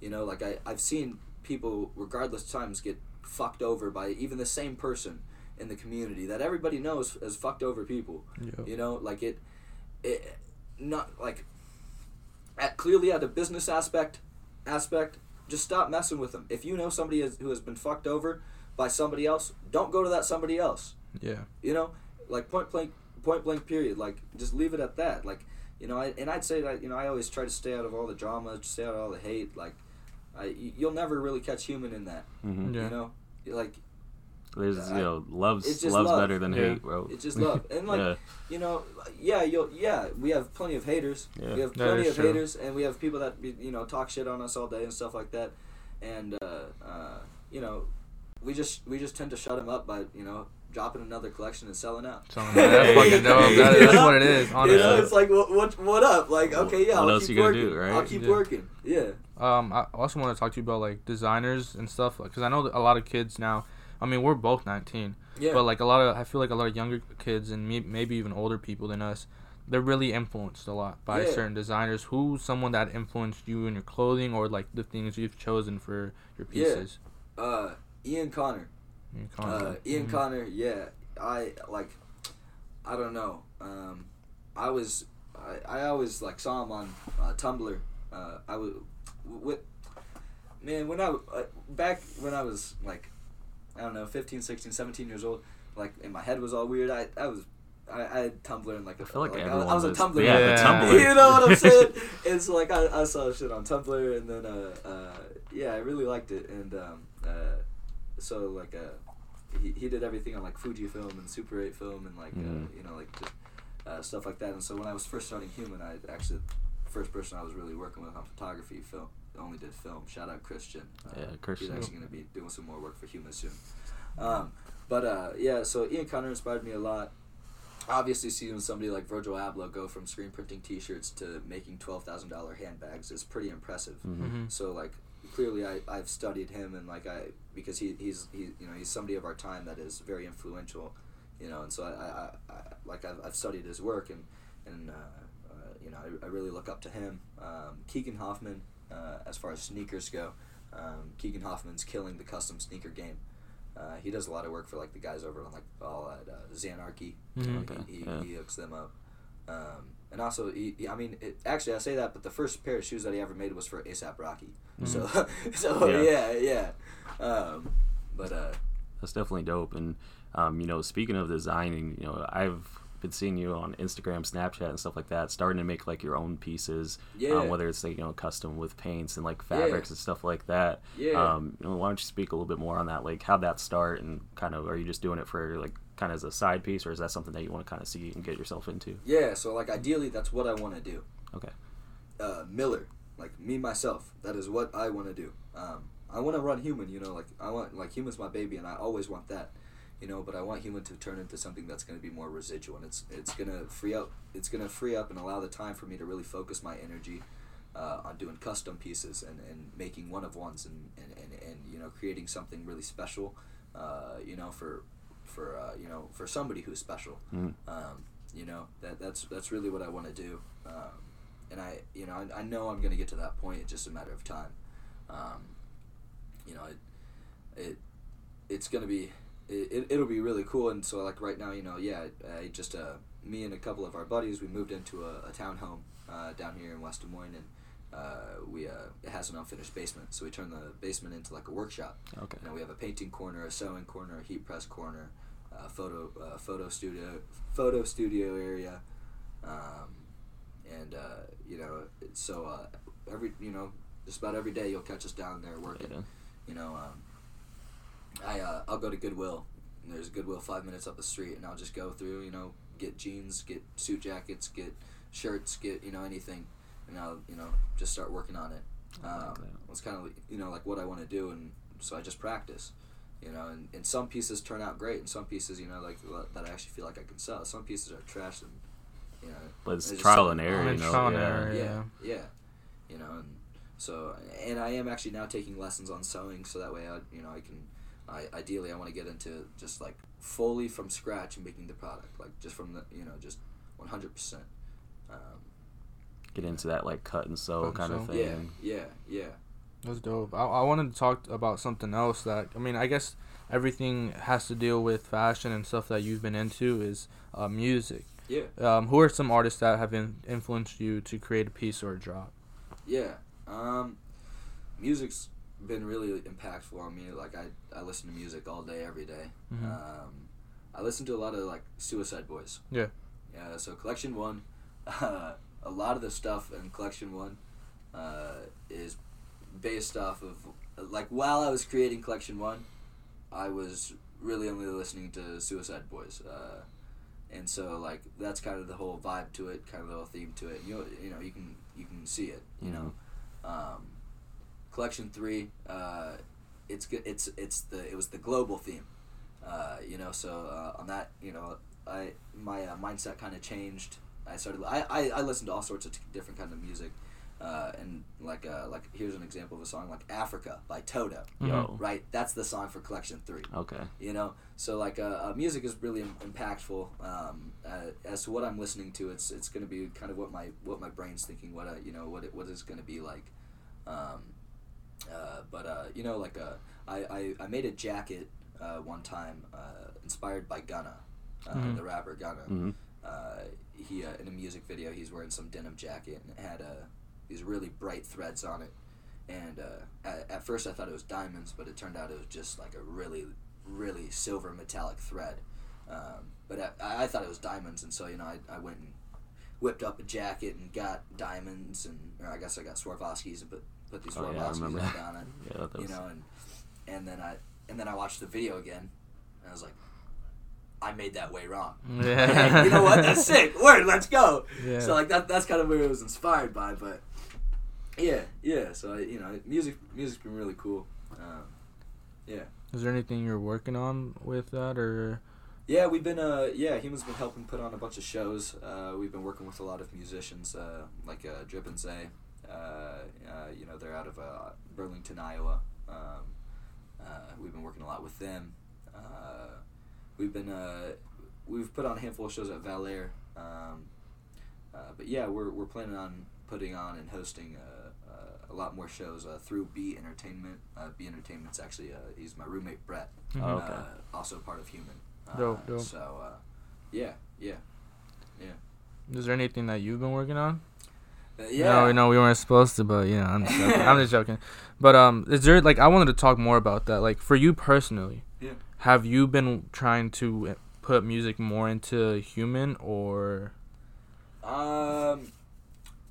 You know, like I. I've seen people, regardless times, get fucked over by even the same person in the community that everybody knows as fucked over people. Yep. You know, like it. It. Not like. At clearly at a business aspect, aspect, just stop messing with them. If you know somebody has, who has been fucked over by somebody else, don't go to that somebody else. Yeah. You know, like point blank, point blank. Period. Like just leave it at that. Like you know, I, and I'd say that you know I always try to stay out of all the drama, stay out of all the hate. Like, I you'll never really catch human in that. hmm Yeah. You know, like There's I- you know love's it's just love's love. better than Yeah. hate, bro. it's just love. And like yeah, you know, yeah, you'll yeah, we have plenty of haters. Yeah. We have plenty of true. haters, and we have people that you know talk shit on us all day and stuff like that. And uh, uh, you know, we just we just tend to shut them up by you know dropping another collection and selling out. So, that's fucking dope. That is, that's what it is. You Honestly. know, it's like what what, what up? Like okay, yeah, What I'll else keep you gonna working. do, right? I'll keep Yeah. working. Yeah. Um, I also want to talk to you about like designers and stuff, because I know that a lot of kids now. I mean, we're both 19, Yeah. but like a lot of, I feel like a lot of younger kids and me, maybe even older people than us, they're really influenced a lot by Yeah. certain designers. Who's someone that influenced you in your clothing or like the things you've chosen for your Yeah. pieces? uh, Ian Connor. Your Uh, content? Ian Mhm. Connor, yeah, I like, I don't know. Um, I was, I, I always like saw him on uh, Tumblr. Uh, I was, with, man, when I uh, back when I was like, I don't know, 15, 16, 17 years old, like, and my head was all weird. I, I was, I, I had Tumblr and like, I feel like, I, everyone I was a was- Tumblr. Yeah, Yeah. Tumblr. You know what I'm saying? and so like I, I saw shit on Tumblr and then uh, uh, yeah I really liked it and um, uh, so like uh, he, he did everything on like Fujifilm and Super 8 film and like uh, you know like just uh, stuff like that and so when I was first starting Human I actually the first person I was really working with on photography film only did film shout out Christian uh, Yeah, Christian. he's actually going to be doing some more work for Human soon um, but uh, yeah so Ian Connor inspired me a lot obviously seeing somebody like Virgil Abloh go from screen printing T-shirts to making twelve thousand dollar handbags is pretty impressive. Mhm. Mhm. So like clearly I I've studied him and like I because he he's he you know he's somebody of our time that is very influential, you know, and so I I, I, I like I've, I've studied his work and and uh, uh, you know I, I really look up to him. Um, Keegan Hoffman, uh, as far as sneakers go, um, Keegan Hoffman's killing the custom sneaker game. Uh, he does a lot of work for like the guys over on like all at uh, Xanarchy. You know, Mhm. he, he, Yeah. he hooks them up. Um, and also, he, he- I mean, it, actually, I say that, but the first pair of shoes that he ever made was for ASAP Rocky. So, so yeah, Yeah. yeah. Um, but uh, That's definitely dope. And um, you know, speaking of designing, you know, I've been seeing you on Instagram, Snapchat, and stuff like that, starting to make like your own pieces. Yeah. Um, whether it's like you know custom with paints and like fabrics and stuff like that. Yeah. Um, you know, why don't you speak a little bit more on that? Like, how'd that start, and kind of, are you just doing it for like kind of as a side piece, or is that something that you want to kind of see and get yourself into? yeah, so like ideally, that's what I want to do. Okay. uh, Miller, like me myself. That is what I want to do. Um, I want to run human. You know, like I want like human's my baby, and I always want that. You know, but I want human to turn into something that's going to be more residual, and it's it's gonna free up. It's gonna free up and allow the time for me to really focus my energy uh, on doing custom pieces and, and making one of ones and, and, and, and you know creating something really special. Uh, you know, for for uh, you know for somebody who's special. Mhm. Um, you know that that's that's really what I want to do. Um, and I, you know, I, I know I'm gonna get to that point. It's just a matter of time. Um, you know, it, it, it's gonna be, it, it'll be really cool. And so, like right now, you know, yeah, I just, uh, me and a couple of our buddies, we moved into a, a townhome uh, down here in West Des Moines, and uh, we, uh, it has an unfinished basement. So we turned the basement into like a workshop. Okay. You know, we have a painting corner, a sewing corner, a heat press corner, uh, photo uh, photo studio photo studio area, um, and uh, you know, so uh, every you know just about every day you'll catch us down there working. Yeah. You know, um, I uh, I'll go to Goodwill. And there's a Goodwill five minutes up the street, and I'll just go through. You know, get jeans, get suit jackets, get shirts, get you know anything, and I'll you know just start working on it. I like Um, it's kind of you know like what I want to do, and so I just practice. You know, and, and some pieces turn out great, and some pieces you know like that I actually feel like I can sell. Some pieces are trash, and you know. But it's I just trial and error, Oh, you know. trial and yeah. error, Yeah, Yeah. yeah, you know, and so and I am actually now taking lessons on sewing, so that way I you know I can. I, ideally, I want to get into just like fully from scratch and making the product, like just from the you know just one hundred percent. Um, Get into that like cut and sew Cut and kind of sew. thing. Yeah, yeah, yeah. That's dope. I, I wanted to talk about something else that I mean I guess everything has to deal with fashion and stuff that you've been into is uh, music. Yeah. Um, who are some artists that have in, influenced you to create a piece or a drop? Yeah. Um, music's been really impactful on me. Like I, I listen to music all day, every day. Mhm. Um, I listen to a lot of like Suicide Boys. Yeah. Yeah. So Collection One, uh, a lot of the stuff in Collection One, uh, is based off of like while I was creating Collection One, I was really only listening to Suicide Boys. Uh, and so like that's kind of the whole vibe to it, kind of the whole theme to it. You know, you know, you can you can see it. You know, um, collection three. Uh, it's good. It's it's the it was the global theme. Uh, you know, so uh, on that, you know, I my uh, mindset kind of changed. I started. I, I, I listened to all sorts of t- different kinds of music, uh, and like uh, like here's an example of a song like Africa by Toto. Yo. Right, that's the song for collection three Okay. you know so like uh, uh, music is really Im- impactful um, uh, as to what i'm listening to it's it's going to be kind of what my what my brain's thinking what I, you know what it, what it's going to be like um, uh, but uh, you know like uh, I, I, I made a jacket uh, one time uh, inspired by Gunna uh, Mhm. the rapper Gunna. Hmm uh, he uh, in a music video he's wearing some denim jacket and it had uh, these really bright threads on it. And uh, at, at first I thought it was diamonds but it turned out it was just like a really really silver metallic thread. Um, but I, I thought it was diamonds and so you know I, I went and whipped up a jacket and got diamonds and or I guess I got Swarovskis and put these Oh, yeah, Swarovskis on down it Yeah, you know and and then I and then I watched the video again and I was like I made that way wrong Yeah. you know what? That's sick. Word, let's go. Yeah. So like that that's kind of where it was inspired by, but yeah, yeah. So I, you know, music music's been really cool. Um, yeah. Is there anything you're working on with that or? Yeah, we've been uh yeah, Human's been helping put on a bunch of shows. Uh, we've been working with a lot of musicians uh, like uh, Drip and Zay. Uh, uh, you know, they're out of uh, Burlington, Iowa. Um, uh, we've been working a lot with them. Uh, we've been uh, we've put on a handful of shows at Val Air. Um, uh, but yeah, we're, we're planning on putting on and hosting uh, uh, a lot more shows uh, through B Entertainment. Uh, B Entertainment's actually uh, he's my roommate Brett, Mhm. Oh, okay. uh, also part of Human. Uh, Dope, dope. So uh, yeah, yeah, Is there anything that you've been working on? Yeah. No, no, we weren't supposed to, but yeah, I'm just joking. I'm just joking. But um, is there like I wanted to talk more about that. Like for you personally, Yeah. have you been trying to put music more into human or? Um,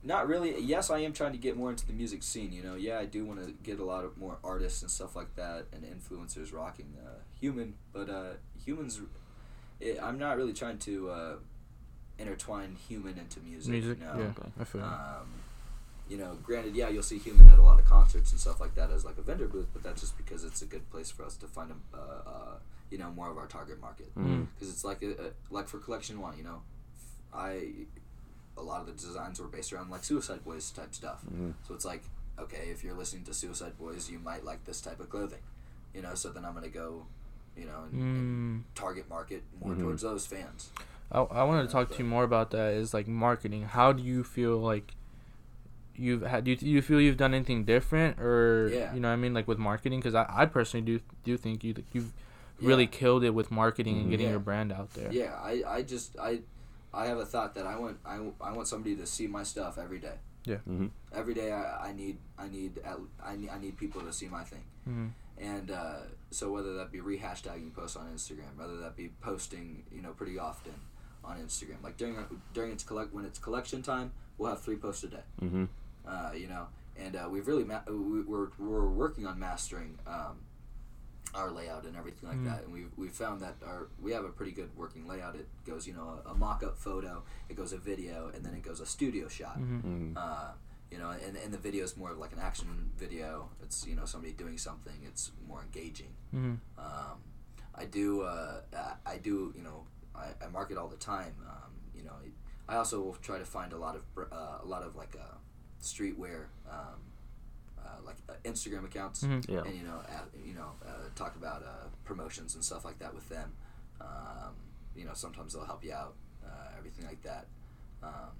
not really. Yes, I am trying to get more into the music scene. You know, yeah, I do want to get a lot of more artists and stuff like that and influencers rocking uh, human, but uh, humans. It, I'm not really trying to uh, intertwine human into music. Music, no. yeah, Okay. I feel. you. Um, you know, granted, yeah, you'll see Human at a lot of concerts and stuff like that as like a vendor booth, but that's just because it's a good place for us to find a, uh, uh, you know, more of our target market. Mhm. Because it's like a, a, like for Collection One, you know, I a lot of the designs were based around like Suicide Boys type stuff. Mhm. So it's like, okay, if you're listening to Suicide Boys, you might like this type of clothing, you know. So then I'm gonna go, you know, and, and Mm, target market more Mhm. towards those fans. I I wanted to talk to you more about that. Is like marketing. How do you feel like? You've had do you, do you feel you've done anything different or Yeah. you know what I mean like with marketing because I, I personally do do think you you've really Yeah. killed it with marketing and Mhm. getting Yeah. your brand out there. Yeah, I, I just I I have a thought that I want I, I want somebody to see my stuff every day. Yeah. Mhm. Every day I, I need I need I need I need people to see my thing. hmm And uh, so whether that be rehashtagging posts on Instagram, whether that be posting, you know, pretty often on Instagram. Like during during its collect when it's collection time, we'll have three posts a day. Mhm. Uh, you know, and uh, we've really ma- we, we're we're working on mastering um, our layout and everything like Mm. that. And we've we found that our we have a pretty good working layout. It goes you know a, a mock up photo, it goes a video, and then it goes a studio shot. hmm Mhm. Uh, you know, and, and the video is more of like an action video. It's you know somebody doing something. It's more engaging. hmm Um, I do uh, I- I do you know I, I market all the time. Um, you know, I also will try to find a lot of uh, a lot of like uh, streetwear um, uh, like uh, Instagram accounts, Mhm. Yeah. and you know, uh, you know, uh, talk about uh, promotions and stuff like that with them. Um, you know, sometimes they'll help you out, uh, everything like that. Um,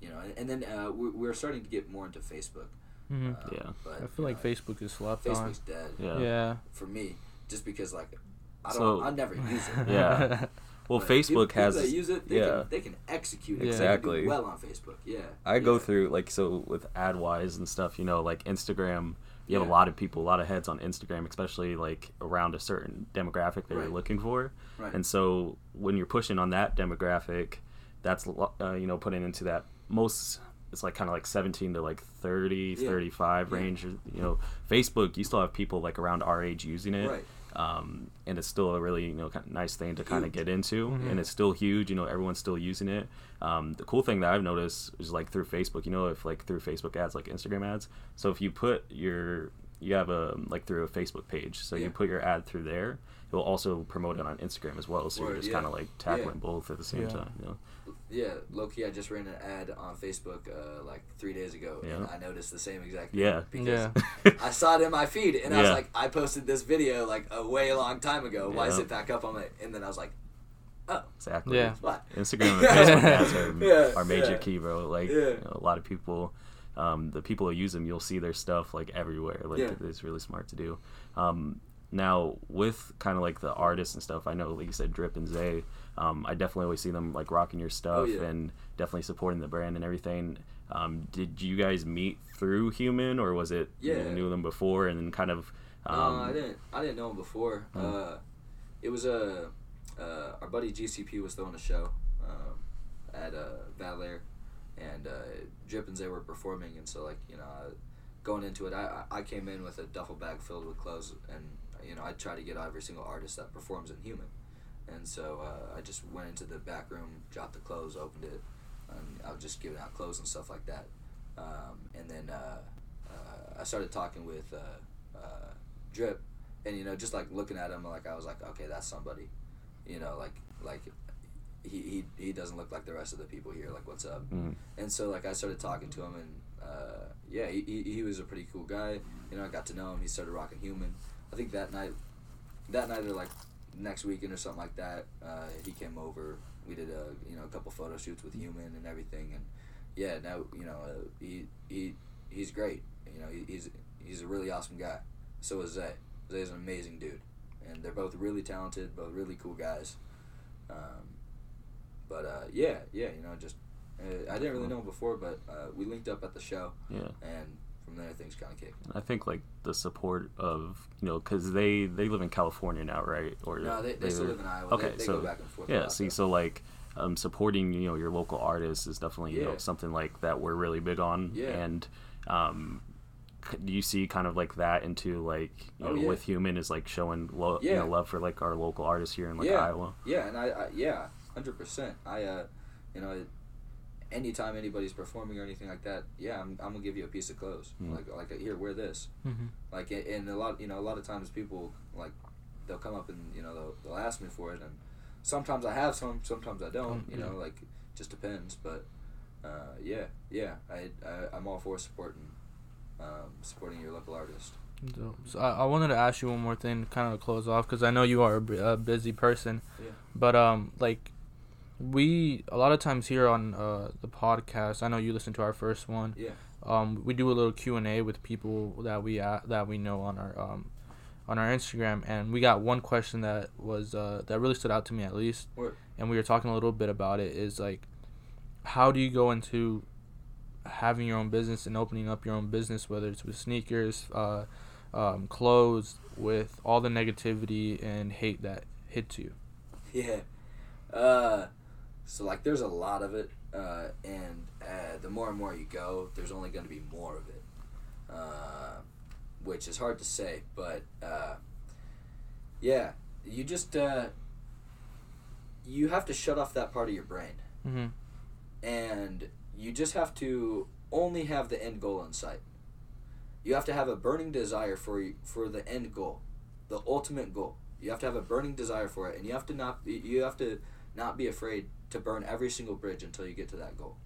you know, and, and then uh, we, we're starting to get more into Facebook. hmm Um, Yeah. but I feel you like know, Facebook is slept on. Facebook's dead Yeah. Yeah. for me, just because like I don't, So- I never use it. Yeah. Well, But Facebook people has that use it. They yeah. can, they can execute Yeah. Exactly. exactly well on Facebook. Yeah, I go through like so with AdWise and stuff. You know, like Instagram. You have a lot of people, a lot of heads on Instagram, especially like around a certain demographic that Right. you're looking for. Right. And so when you're pushing on that demographic, that's uh, you know putting into that most it's like kind of like 17 to like 30 Yeah. 35 Yeah. range you know facebook you still have people like around our age using it Right. Um, and it's still a really you know kind of nice thing to kind of get into Mhm. and it's still huge you know everyone's still using it um, the cool thing that i've noticed is like through facebook you know if like through facebook ads like instagram ads so if you put your you have a like through a facebook page so you put your ad through there it will also promote it on instagram as well so you're just yeah. kind of like tackling Yeah. both at the same Yeah. time you know Yeah, low key, I just ran an ad on Facebook uh, like three days ago, and I noticed the same exact thing. Yeah. because Yeah. I saw it in my feed, and I was like, I posted this video like a way long time ago. Why is it back up on it? And then I was like, oh, exactly Yeah. what? Instagram and Facebook ads are, Yeah, are major yeah. key, bro. Like Yeah. you know, a lot of people, um, the people who use them, you'll see their stuff like everywhere. Like Yeah. it's really smart to do. Um, now with kind of like the artists and stuff, I know like you said, Drip and Zay. Um, I definitely always see them like rocking your stuff Oh, yeah. and definitely supporting the brand and everything. Um, did you guys meet through Human or was it you knew them before and then kind of? Um, no, I didn't. I didn't know them before. Hmm. Uh, it was a uh, our buddy GCP was throwing a show um, at uh, Val Air, and uh, Drip and Zay were performing, and so like you know, uh, going into it, I I I came in with a duffel bag filled with clothes, and you know I try to get every single artist that performs in Human, and so uh, I just went into the back room, dropped the clothes, opened it, and I was just giving out clothes and stuff like that, um, and then uh, uh, I started talking with. Uh, uh, drip. And you know just like looking at him like i was like okay that's somebody. You know like like he, he he doesn't look like the rest of the people here like what's up? Mm, and so like i started talking to him and uh, yeah he, he, he was a pretty cool guy. You know i got to know him. He started rocking human. I think that night that night or like next weekend or something like that uh, he came over we did a you know a couple photo shoots with human and everything and yeah now you know uh, he he he's great you know he, he's he's a really awesome guy so is Zay. Zay's an amazing dude, and they're both really talented, both really cool guys. Um, but uh, yeah, yeah, you know, just uh, I didn't really know him before, but uh, we linked up at the show, yeah. and from there things kind of kicked. I think like the support of you know because they they live in California now, right? Or No, they, they still live in Iowa. Okay, they, they so go back and forth. yeah. See, so like um, supporting you know your local artists is definitely you know something like that we're really big on. Yeah. And um, do you see kind of like that into like you Oh, know yeah. with human is like showing lo- you Yeah. know love for like our local artists here in like Yeah. Iowa. Yeah, and I, I yeah, hundred percent. I uh, you know, anytime anybody's performing or anything like that, yeah, I'm, I'm gonna give you a piece of clothes. Mm. Like like here, wear this. Mhm. Like and a lot you know a lot of times people like they'll come up and you know they'll, they'll ask me for it and sometimes I have some sometimes I don't Um, you know like just depends but uh, yeah yeah I, I I'm all for supporting um, supporting your local artist. So, so I, I wanted to ask you one more thing, kind of to close off, because I know you are a, a busy person. Yeah. But um, like, we a lot of times here on uh the podcast. I know you listened to our first one. Yeah. Um, we do a little Q and A with people that we uh, that we know on our um, on our Instagram, and we got one question that was uh that really stood out to me at least. Word. And we were talking a little bit about it. Is like, how do you go into having your own business and opening up your own business, whether it's with sneakers, uh, um, clothes, with all the negativity and hate that hits you. Yeah. Uh, so like, there's a lot of it, uh, and uh, the more and more you go, there's only going to be more of it, uh, which is hard to say, but uh, yeah, you just uh, you have to shut off that part of your brain, Mm-hmm. and you just have to only have the end goal in sight. You have to have a burning desire for for the end goal, the ultimate goal. You have to have a burning desire for it, and you have to not you have to not be afraid to burn every single bridge until you get to that goal.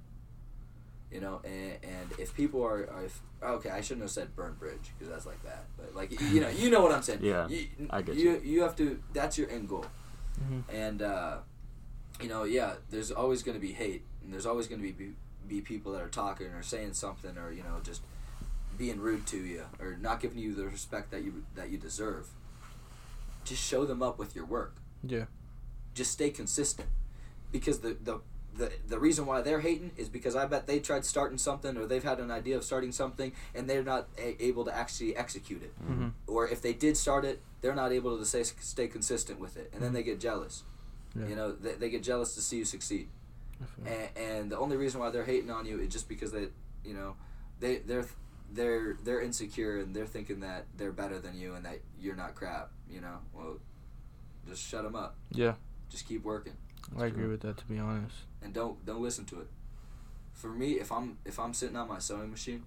You know, and, and if people are, are if, okay, I shouldn't have said burn bridge because that's like that, but like you know, you know what I'm saying. Yeah, you, I get you. You have to. That's your end goal, Mhm. and uh, you know, yeah. There's always going to be hate, and there's always going to be, be be people that are talking or saying something or you know just being rude to you or not giving you the respect that you that you deserve. Just show them up with your work Yeah. just stay consistent because the, the the the reason why they're hating is because I bet they tried starting something or they've had an idea of starting something and they're not a- able to actually execute it Mhm. or if they did start it they're not able to stay stay consistent with it and then they get jealous Yeah. you know they, they get jealous to see you succeed Definitely. and, and the only reason why they're hating on you is just because they you know they they're they're they're insecure and they're thinking that they're better than you and that you're not crap you know well just shut them up Yeah. just keep working I agree true. with that. To be honest. and don't don't listen to it. For me, if I'm if I'm sitting on my sewing machine,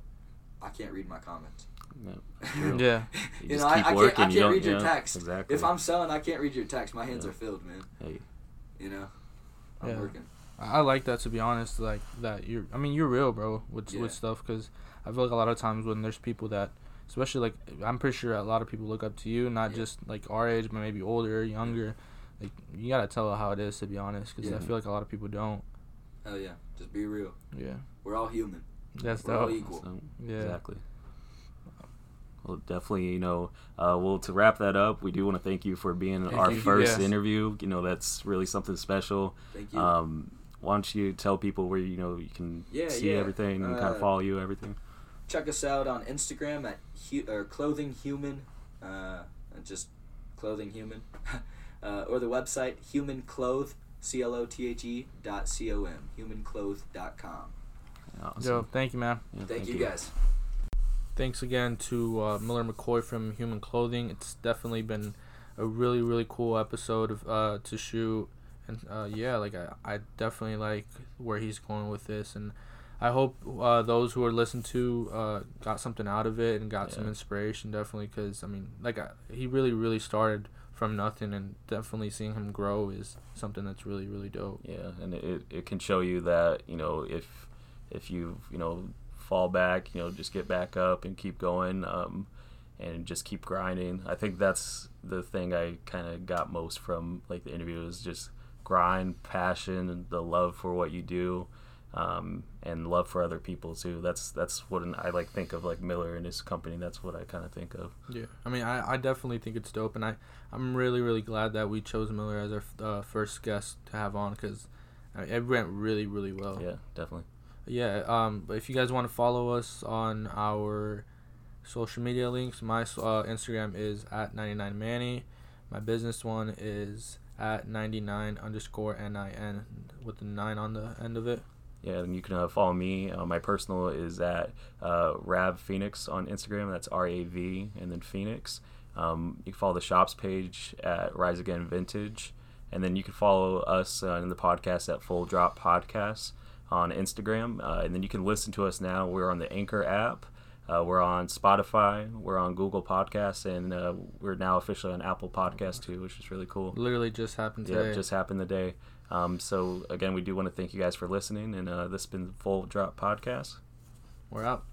I can't read my comments. Yeah. Yeah. You You, just know, I, keep I can't working, I can't don't- read your yeah, text. exactly. If I'm sewing, I can't read your text. My hands Yeah. are filled, man. Hey, You know, I'm Yeah. working. I I like that to be honest. Like that you're. I mean, you're real, bro. With Yeah. with stuff because I feel like a lot of times when there's people that, especially like I'm pretty sure a lot of people look up to you, not Yeah. just like our age, but maybe older, younger. Like you gotta tell how it is to be honest, because I feel like a lot of people don't. Hell yeah, just be real. Yeah. We're all human. That's We're all equal. so- Yeah. Exactly. Well, definitely, you know, uh, well, to wrap that up, we do want to thank you for being Thank our you. first Yes. interview. You know, that's really something special. Thank you. Um, why don't you tell people where, you know, you can Yeah, see yeah. everything and kind Uh, of follow you, everything? Check us out on Instagram at hu- or clothing human, uh, just clothing human, uh, or the website human clothe c l o t h e dot c o m humanclothe dot com. Awesome. Yo, thank you, man. Yeah, Thank, you guys. Thanks again to uh, Miller McCoy from Human Clothing. It's definitely been a really really cool episode of uh, to shoot, and uh, yeah, like I, I definitely like where he's going with this, and I hope uh, those who are listened to uh, got something out of it and got some inspiration. Definitely, because I mean, like I, he really really started from nothing, and definitely seeing him grow is something that's really really dope. Yeah, and it, it can show you that you know if if you you know fall back, you know just get back up and keep going, um, and just keep grinding. I think that's the thing I kind of got most from like the interview is just grind, passion, the love for what you do, um, and love for other people too. That's that's what an, I like think of like Miller and his company. That's what I kind of think of. Yeah, I mean, I, I definitely think it's dope, and I I'm really really glad that we chose Miller as our uh, first guest to have on because it went really really well. Yeah, definitely. Yeah. Um. But if you guys want to follow us on our social media links, my uh, Instagram is at 99manny. My business one is at 99 underscore nin with the nine on the end of it. Yeah, and you can uh, follow me. Uh, my personal is at uh, Rav Phoenix on Instagram. That's R A V and then Phoenix. Um, you can follow the shops page at Rise Again Vintage, and then you can follow us uh, in the podcast at Full Drop Podcast on Instagram. Uh, and then you can listen to us now. We're on the Anchor app. Uh, we're on Spotify. We're on Google Podcasts, and uh, we're now officially on Apple Podcasts too, which is really cool. Literally just happened today. it just happened today. Um, so again, we do want to thank you guys for listening, and uh, this has been Full Drop Podcast. We're out.